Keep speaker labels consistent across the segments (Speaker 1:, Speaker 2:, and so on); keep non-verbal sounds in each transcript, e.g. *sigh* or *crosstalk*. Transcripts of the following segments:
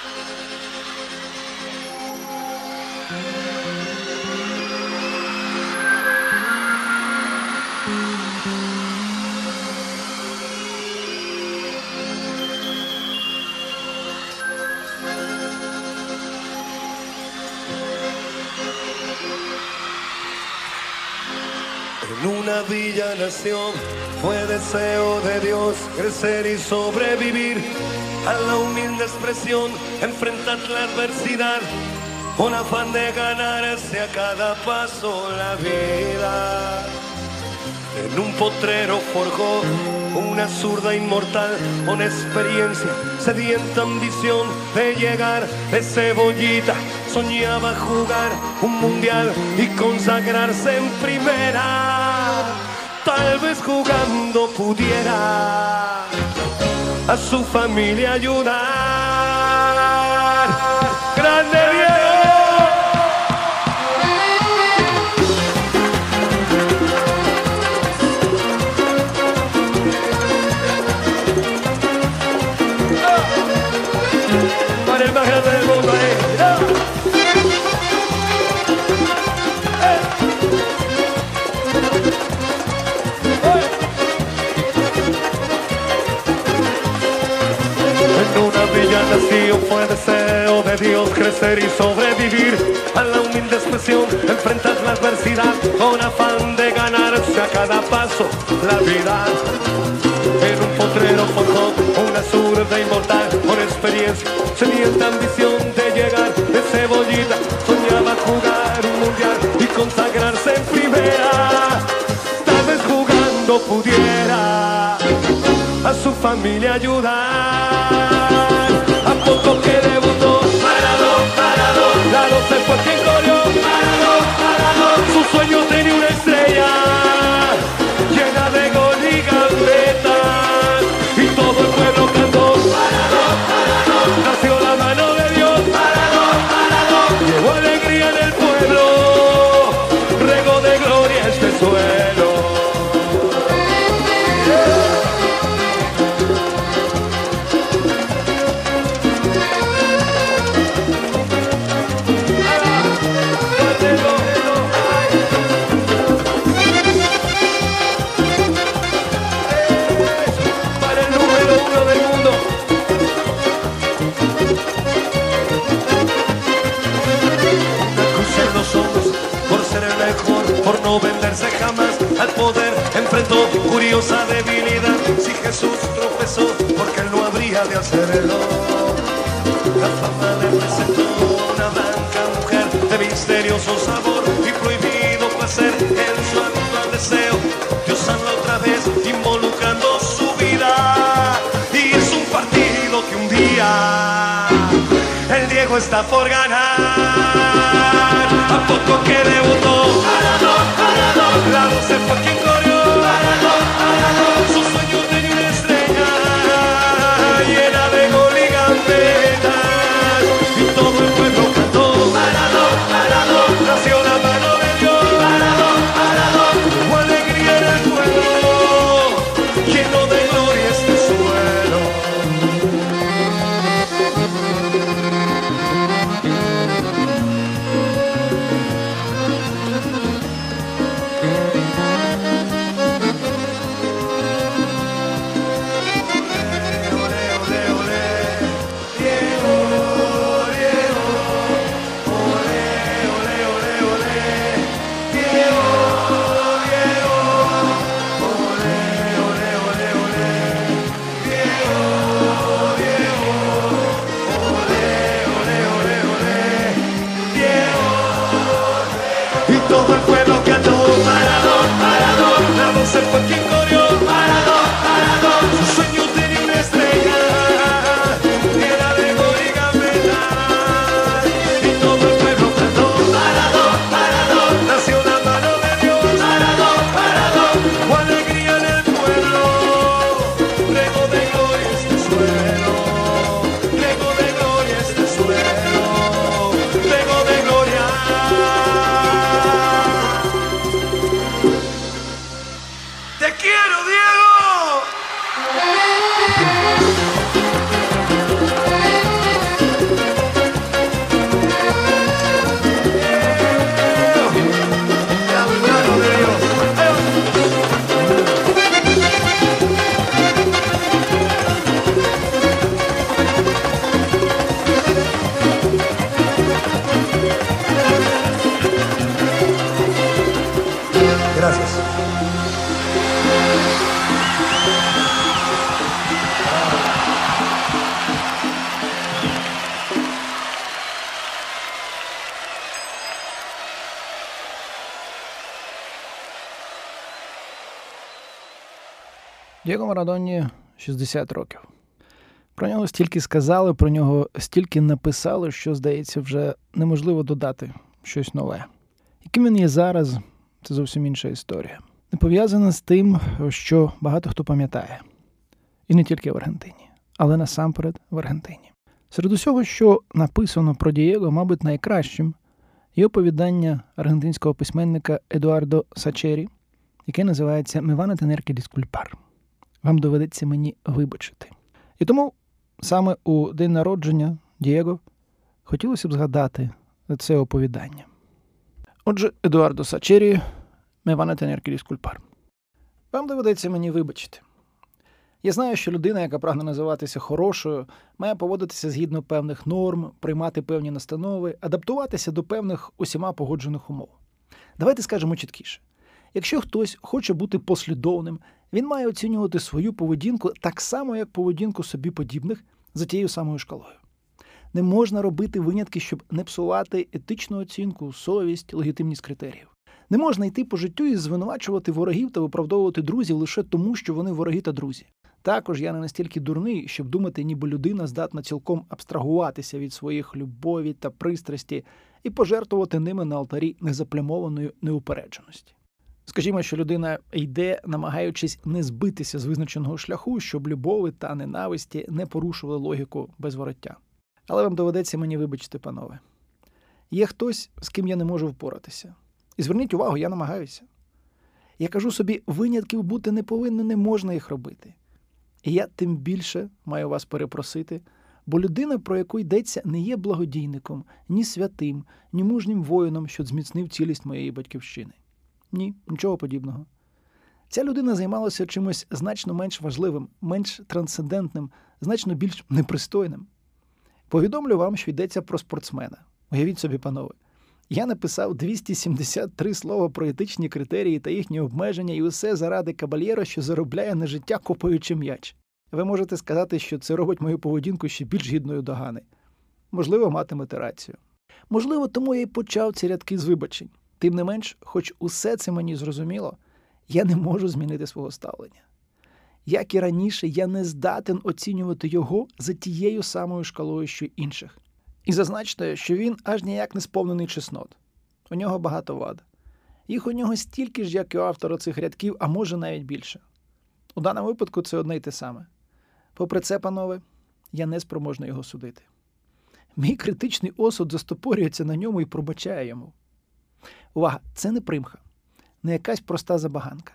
Speaker 1: En una villa nación fue deseo de Dios crecer y sobrevivir a la humilde expresión, enfrentar la adversidad con afán de ganarse a cada paso la vida. En un potrero forjó una zurda inmortal con experiencia, sedienta ambición de llegar de cebollita. Soñaba jugar un mundial y consagrarse en primera. Tal vez jugando pudiera a su familia ayudar. Y sobrevivir a la humilde expresión, enfrentar la adversidad con afán de ganarse a cada paso la vida. En un potrero forjó una zurda inmortal con experiencia, sedienta ambición de llegar de cebollita, soñaba jugar un mundial y consagrarse en primera. Tal vez jugando pudiera a su familia ayudar. Joaquín Corión. Parado, parado. Su sueño tenía una estrella. Porque él no habría de hacerlo. La fama le presentó una blanca mujer de misterioso sabor y prohibido placer en su habitual deseo. Dios habla otra vez involucrando su vida y es un partido que un día el Diego está por ganar. A poco que debutó, parado, parado,
Speaker 2: Дієго Марадоні 60 років. Про нього стільки сказали, про нього стільки написали, що, здається, вже неможливо додати щось нове. Яким він є зараз, це зовсім інша історія. Не пов'язана з тим, що багато хто пам'ятає. І не тільки в Аргентині, але насамперед в Аргентині. Серед усього, що написано про Дієго, мабуть, найкращим є оповідання аргентинського письменника Едуардо Сачері, яке називається Мивана Тенерки Діскульпар. Вам доведеться мені вибачити. І тому саме у день народження Дієго хотілося б згадати це оповідання. Отже, Едуардо Сачері, Мевана Тенерки Діскульпар. Вам доведеться мені вибачити. Я знаю, що людина, яка прагне називатися хорошою, має поводитися згідно певних норм, приймати певні настанови, адаптуватися до певних усіма погоджених умов. Давайте скажемо чіткіше: якщо хтось хоче бути послідовним, він має оцінювати свою поведінку так само, як поведінку собі подібних за тією самою шкалою. Не можна робити винятки, щоб не псувати етичну оцінку, совість, легітимність критеріїв. Не можна йти по життю і звинувачувати ворогів та виправдовувати друзів лише тому, що вони вороги та друзі. Також я не настільки дурний, щоб думати, ніби людина здатна цілком абстрагуватися від своїх любові та пристрасті і пожертвувати ними на алтарі незаплямованої неупередженості. Скажімо, що людина йде, намагаючись не збитися з визначеного шляху, щоб любові та ненависті не порушували логіку без вороття. Але вам доведеться мені вибачити, панове. Є хтось, з ким я не можу впоратися. І зверніть увагу, я намагаюся. Я кажу собі, винятків бути не повинно, не можна їх робити. І я тим більше маю вас перепросити, бо людина, про яку йдеться, не є благодійником, ні святим, ні мужнім воїном, що зміцнив цілість моєї батьківщини. Ні, нічого подібного. Ця людина займалася чимось значно менш важливим, менш трансцендентним, значно більш непристойним. Повідомлю вам, що йдеться про спортсмена. Уявіть собі, панове. Я написав 273 слова про етичні критерії та їхні обмеження, і усе заради кабальєра, що заробляє на життя копаючи м'яч. Ви можете сказати, що це робить мою поведінку ще більш гідною догани. Можливо, матимете рацію. Можливо, тому я й почав ці рядки з вибачень. Тим не менш, хоч усе це мені зрозуміло, я не можу змінити свого ставлення. Як і раніше, я не здатен оцінювати його за тією самою шкалою, що інших. І зазначте, що він аж ніяк не сповнений чеснот. У нього багато вад. Їх у нього стільки ж, як і у автора цих рядків, а може навіть більше. У даному випадку це одне й те саме. Попри це, панове, я не спроможний його судити. Мій критичний осуд застопорюється на ньому і пробачає йому. Увага, це не примха, не якась проста забаганка.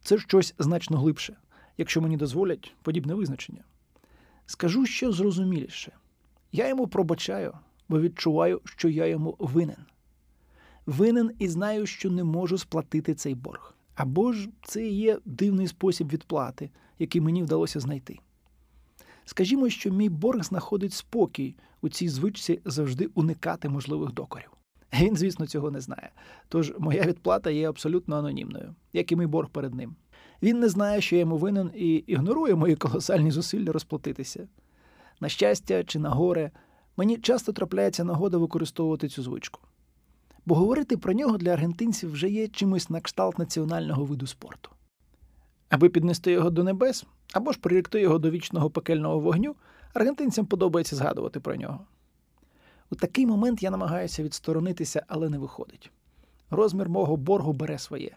Speaker 2: Це щось значно глибше, якщо мені дозволять подібне визначення. Скажу що зрозуміліше. Я йому пробачаю, бо відчуваю, що я йому винен. Винен і знаю, що не можу сплатити цей борг. Або ж це є дивний спосіб відплати, який мені вдалося знайти. Скажімо, що мій борг знаходить спокій у цій звичці завжди уникати можливих докорів. *laughs* Він, звісно, цього не знає. Тож моя відплата є абсолютно анонімною, як і мій борг перед ним. Він не знає, що я йому винен, і ігнорує мої колосальні зусилля розплатитися. На щастя чи на горе, мені часто трапляється нагода використовувати цю звичку. Бо говорити про нього для аргентинців вже є чимось на кшталт національного виду спорту. Аби піднести його до небес або ж прирікти його до вічного пекельного вогню, аргентинцям подобається згадувати про нього. У такий момент я намагаюся відсторонитися, але не виходить. Розмір мого боргу бере своє.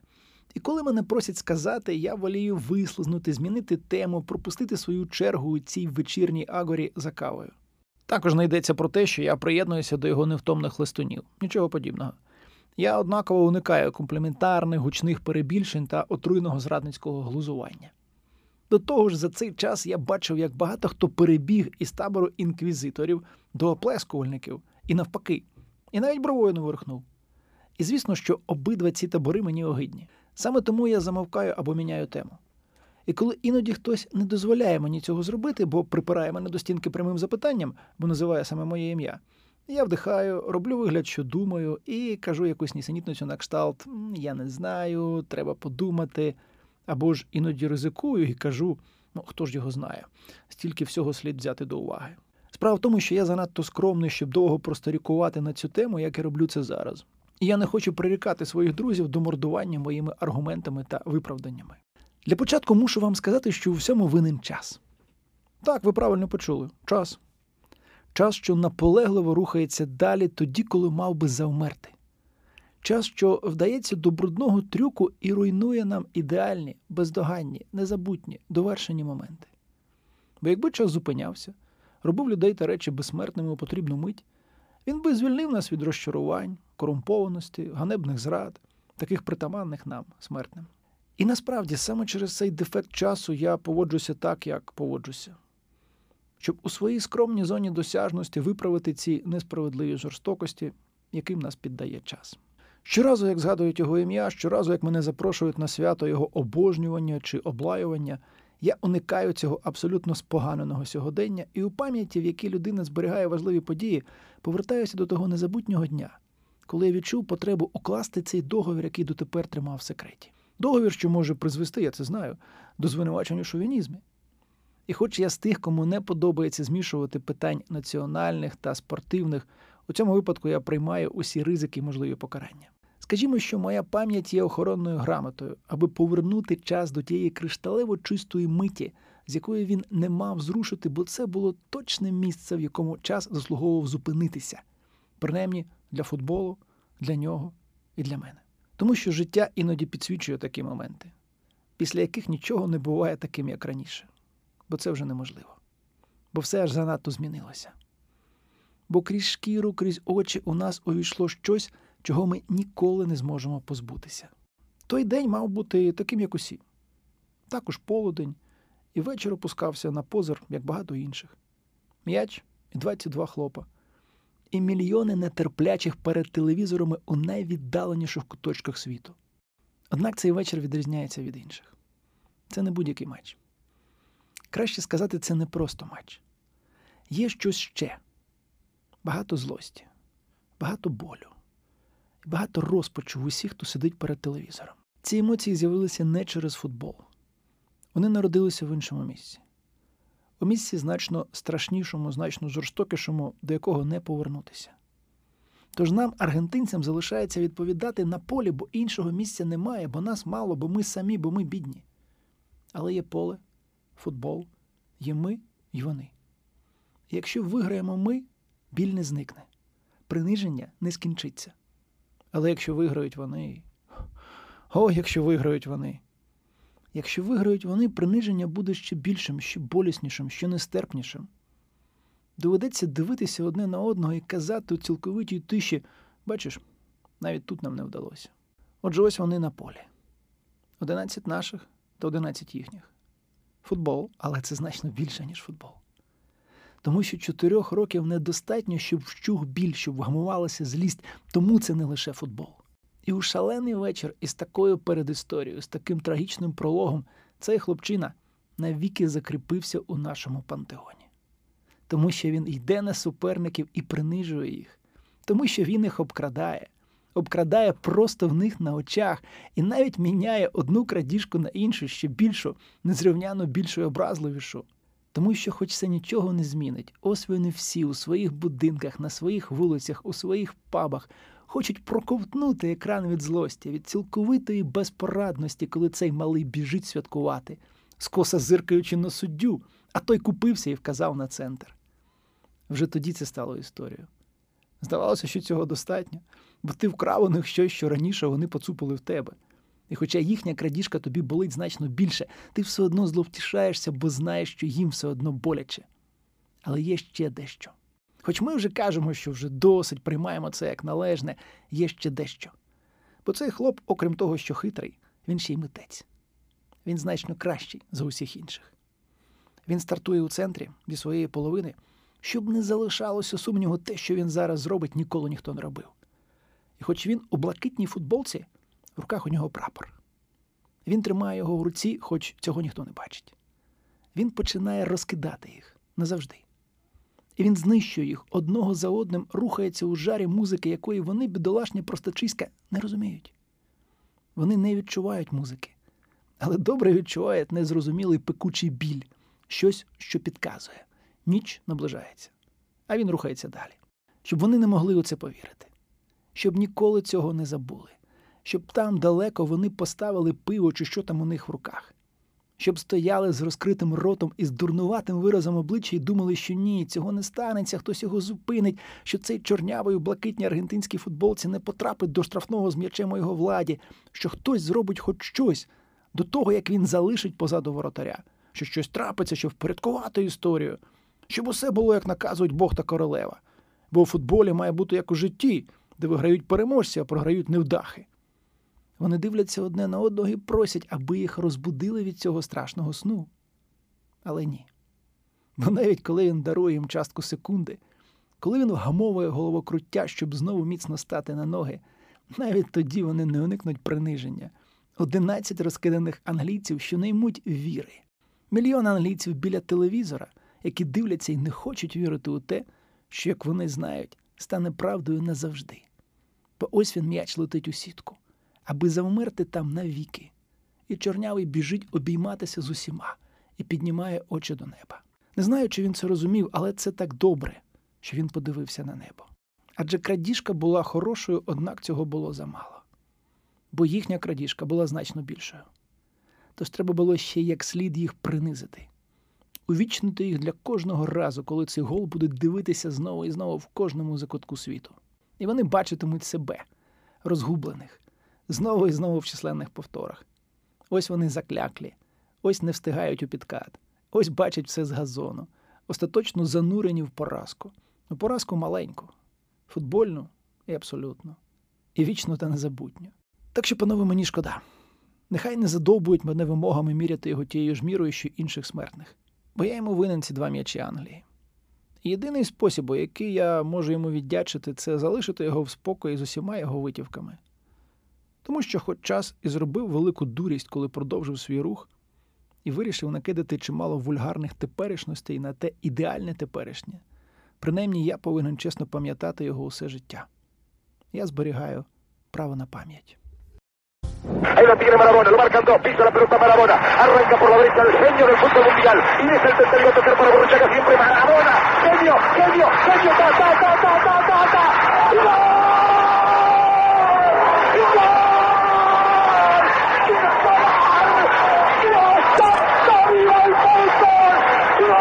Speaker 2: І коли мене просять сказати, я волію вислизнути, змінити тему, пропустити свою чергу у цій вечірній агорі за кавою. Також не йдеться про те, що я приєднуюся до його невтомних листунів. Нічого подібного. Я однаково уникаю компліментарних, гучних перебільшень та отруйного зрадницького глузування. До того ж, за цей час я бачив, як багато хто перебіг із табору інквізиторів до оплескувальників і навпаки, і навіть бровою не ворухнув. І звісно, що обидва ці табори мені огидні. Саме тому я замовкаю або міняю тему. І коли іноді хтось не дозволяє мені цього зробити, бо припирає мене до стінки прямим запитанням, бо називає саме моє ім'я, я вдихаю, роблю вигляд, що думаю, і кажу якусь нісенітницю на кшталт Я не знаю, треба подумати. Або ж іноді ризикую і кажу: ну хто ж його знає, стільки всього слід взяти до уваги. Справа в тому, що я занадто скромний, щоб довго просторікувати на цю тему, як я роблю це зараз. І я не хочу прирікати своїх друзів до мордування моїми аргументами та виправданнями. Для початку мушу вам сказати, що у всьому винен час. Так, ви правильно почули. Час. Час, що наполегливо рухається далі тоді, коли мав би завмерти. Час, що вдається до брудного трюку і руйнує нам ідеальні, бездоганні, незабутні, довершені моменти. Бо якби час зупинявся, робив людей та речі безсмертними у потрібну мить, він би звільнив нас від розчарувань, корумпованості, ганебних зрад, таких притаманних нам, смертним. І насправді саме через цей дефект часу я поводжуся так, як поводжуся. Щоб у своїй скромній зоні досяжності виправити ці несправедливі жорстокості, яким нас піддає час. Щоразу, як згадують його ім'я, щоразу, як мене запрошують на свято його обожнювання чи облаювання, я уникаю цього абсолютно споганеного сьогодення і у пам'яті, в якій людина зберігає важливі події, повертаюся до того незабутнього дня, коли я відчув потребу укласти цей договір, який дотепер тримав в секреті. Договір, що може призвести, я це знаю, до звинувачення шовінізмі. І хоч я з тих, кому не подобається змішувати питань національних та спортивних, у цьому випадку я приймаю усі ризики можливі покарання. Скажімо, що моя пам'ять є охоронною грамотою, аби повернути час до тієї кришталево чистої миті, з якої він не мав зрушити, бо це було точне місце, в якому час заслуговував зупинитися, принаймні для футболу, для нього і для мене. Тому що життя іноді підсвічує такі моменти, після яких нічого не буває таким, як раніше, бо це вже неможливо, бо все аж занадто змінилося. Бо крізь шкіру, крізь очі у нас увійшло щось чого ми ніколи не зможемо позбутися. Той день мав бути таким, як усі. Також полудень, і вечір опускався на позир, як багато інших. М'яч і 22 хлопа, і мільйони нетерплячих перед телевізорами у найвіддаленіших куточках світу. Однак цей вечір відрізняється від інших. Це не будь-який матч. Краще сказати, це не просто матч. Є щось ще, багато злості, багато болю багато розпачу в усіх, хто сидить перед телевізором. Ці емоції з'явилися не через футбол. Вони народилися в іншому місці. У місці значно страшнішому, значно жорстокішому, до якого не повернутися. Тож нам, аргентинцям, залишається відповідати на полі, бо іншого місця немає, бо нас мало, бо ми самі, бо ми бідні. Але є поле, футбол, є ми і вони. І якщо виграємо ми, біль не зникне, приниження не скінчиться. Але якщо виграють вони. О, якщо виграють вони. Якщо виграють вони, приниження буде ще більшим, ще боліснішим, ще нестерпнішим. Доведеться дивитися одне на одного і казати у цілковитій тиші бачиш, навіть тут нам не вдалося. Отже, ось вони на полі. Одинадцять наших та одинадцять їхніх. Футбол, але це значно більше, ніж футбол. Тому що чотирьох років недостатньо, щоб вщух біль, щоб вгамувалася злість, тому це не лише футбол. І у шалений вечір із такою передісторією, з таким трагічним прологом, цей хлопчина навіки закріпився у нашому пантеоні. Тому що він йде на суперників і принижує їх, тому що він їх обкрадає, обкрадає просто в них на очах і навіть міняє одну крадіжку на іншу, ще більшу, незрівняно більшу і образливішу. Тому що, хоч це нічого не змінить, ось вони всі у своїх будинках, на своїх вулицях, у своїх пабах хочуть проковтнути екран від злості, від цілковитої безпорадності, коли цей малий біжить святкувати, скоса зиркаючи на суддю, а той купився і вказав на центр. Вже тоді це стало історією. Здавалося, що цього достатньо, бо ти вкрав у них щось, що раніше вони поцупили в тебе. І хоча їхня крадіжка тобі болить значно більше, ти все одно зловтішаєшся, бо знаєш, що їм все одно боляче. Але є ще дещо. Хоч ми вже кажемо, що вже досить приймаємо це як належне, є ще дещо. Бо цей хлоп, окрім того, що хитрий, він ще й митець. Він значно кращий за усіх інших. Він стартує у центрі зі своєї половини, щоб не залишалося сумніву те, що він зараз зробить, ніколи ніхто не робив. І хоч він у блакитній футболці, в руках у нього прапор. Він тримає його в руці, хоч цього ніхто не бачить. Він починає розкидати їх назавжди. І він знищує їх одного за одним, рухається у жарі музики, якої вони, бідолашні простачиська, не розуміють. Вони не відчувають музики, але добре відчувають незрозумілий пекучий біль, щось, що підказує. Ніч наближається, а він рухається далі. Щоб вони не могли у це повірити, щоб ніколи цього не забули щоб там далеко вони поставили пиво чи що там у них в руках. щоб стояли з розкритим ротом і з дурнуватим виразом обличчя і думали, що ні, цього не станеться, хтось його зупинить, що цей чорнявий у блакитній аргентинській футболці не потрапить до штрафного з м'ячем у його владі, що хтось зробить хоч щось до того, як він залишить позаду воротаря, що щось трапиться, щоб впорядкувати історію, щоб усе було, як наказують Бог та королева. Бо у футболі має бути як у житті, де виграють переможці, а програють невдахи. Вони дивляться одне на одного і просять, аби їх розбудили від цього страшного сну. Але ні. Бо навіть коли він дарує їм частку секунди, коли він вгамовує головокруття, щоб знову міцно стати на ноги, навіть тоді вони не уникнуть приниження. Одинадцять розкиданих англійців, що не ймуть віри. Мільйон англійців біля телевізора, які дивляться і не хочуть вірити у те, що, як вони знають, стане правдою назавжди. Бо ось він м'яч летить у сітку аби завмерти там навіки. І чорнявий біжить обійматися з усіма і піднімає очі до неба. Не знаю, чи він це розумів, але це так добре, що він подивився на небо. Адже крадіжка була хорошою, однак цього було замало. Бо їхня крадіжка була значно більшою. Тож треба було ще як слід їх принизити, увічнити їх для кожного разу, коли цей гол буде дивитися знову і знову в кожному закутку світу. І вони бачитимуть себе, розгублених, знову і знову в численних повторах. Ось вони закляклі, ось не встигають у підкат, ось бачать все з газону, остаточно занурені в поразку. Ну, поразку маленьку, футбольну і абсолютно, і вічну та незабутню. Так що, панове, мені шкода. Нехай не задовбують мене вимогами міряти його тією ж мірою, що інших смертних, бо я йому винен ці два м'ячі Англії. Єдиний спосіб, який я можу йому віддячити, це залишити його в спокої з усіма його витівками тому що хоч час і зробив велику дурість, коли продовжив свій рух, і вирішив накидати чимало вульгарних теперішностей на те ідеальне теперішнє. Принаймні я повинен чесно пам'ятати його усе життя. Я зберігаю право на пам'ять.
Speaker 3: Ahí lo tiene Marabona, lo marcan dos, pisa la pelota Marabona, arranca por la derecha el genio del fútbol mundial, y el tercero tocar para Borruchaga siempre Marabona, genio, genio, genio, ta, ta, ta, ta, ta, ta, ta, ¡Gol!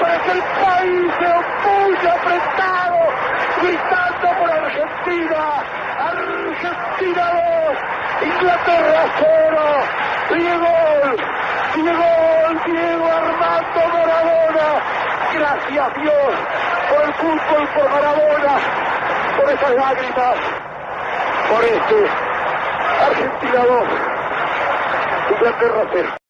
Speaker 3: para que el país se opulle apretado, gritando por Argentina. Argentina 2, Inglaterra 0. Diego, Diego, Diego Armando Maradona. Gracias Dios por el fútbol, por Maradona, por esas lágrimas, por este Argentina 2, Inglaterra cero.